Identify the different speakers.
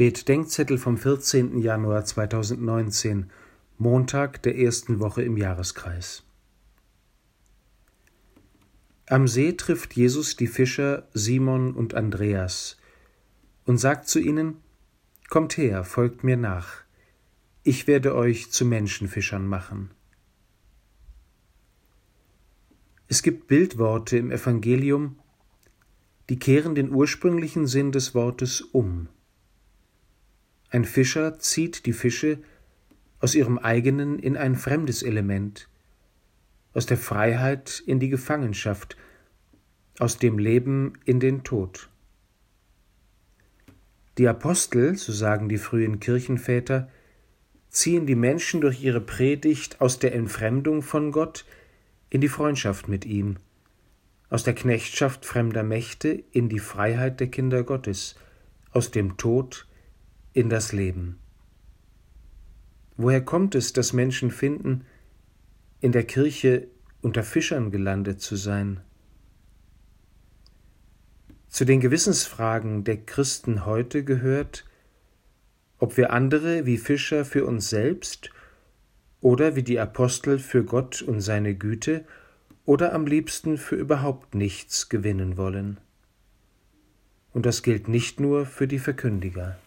Speaker 1: Bet-Denkzettel vom 14. Januar 2019, Montag der ersten Woche im Jahreskreis. Am See trifft Jesus die Fischer Simon und Andreas und sagt zu ihnen: Kommt her, folgt mir nach, ich werde euch zu Menschenfischern machen. Es gibt Bildworte im Evangelium, die kehren den ursprünglichen Sinn des Wortes um. Ein Fischer zieht die Fische aus ihrem eigenen in ein fremdes Element, aus der Freiheit in die Gefangenschaft, aus dem Leben in den Tod. Die Apostel, so sagen die frühen Kirchenväter, ziehen die Menschen durch ihre Predigt aus der Entfremdung von Gott in die Freundschaft mit ihm, aus der Knechtschaft fremder Mächte in die Freiheit der Kinder Gottes, aus dem Tod in das Leben. Woher kommt es, dass Menschen finden, in der Kirche unter Fischern gelandet zu sein? Zu den Gewissensfragen der Christen heute gehört, ob wir andere wie Fischer für uns selbst oder wie die Apostel für Gott und seine Güte oder am liebsten für überhaupt nichts gewinnen wollen. Und das gilt nicht nur für die Verkündiger.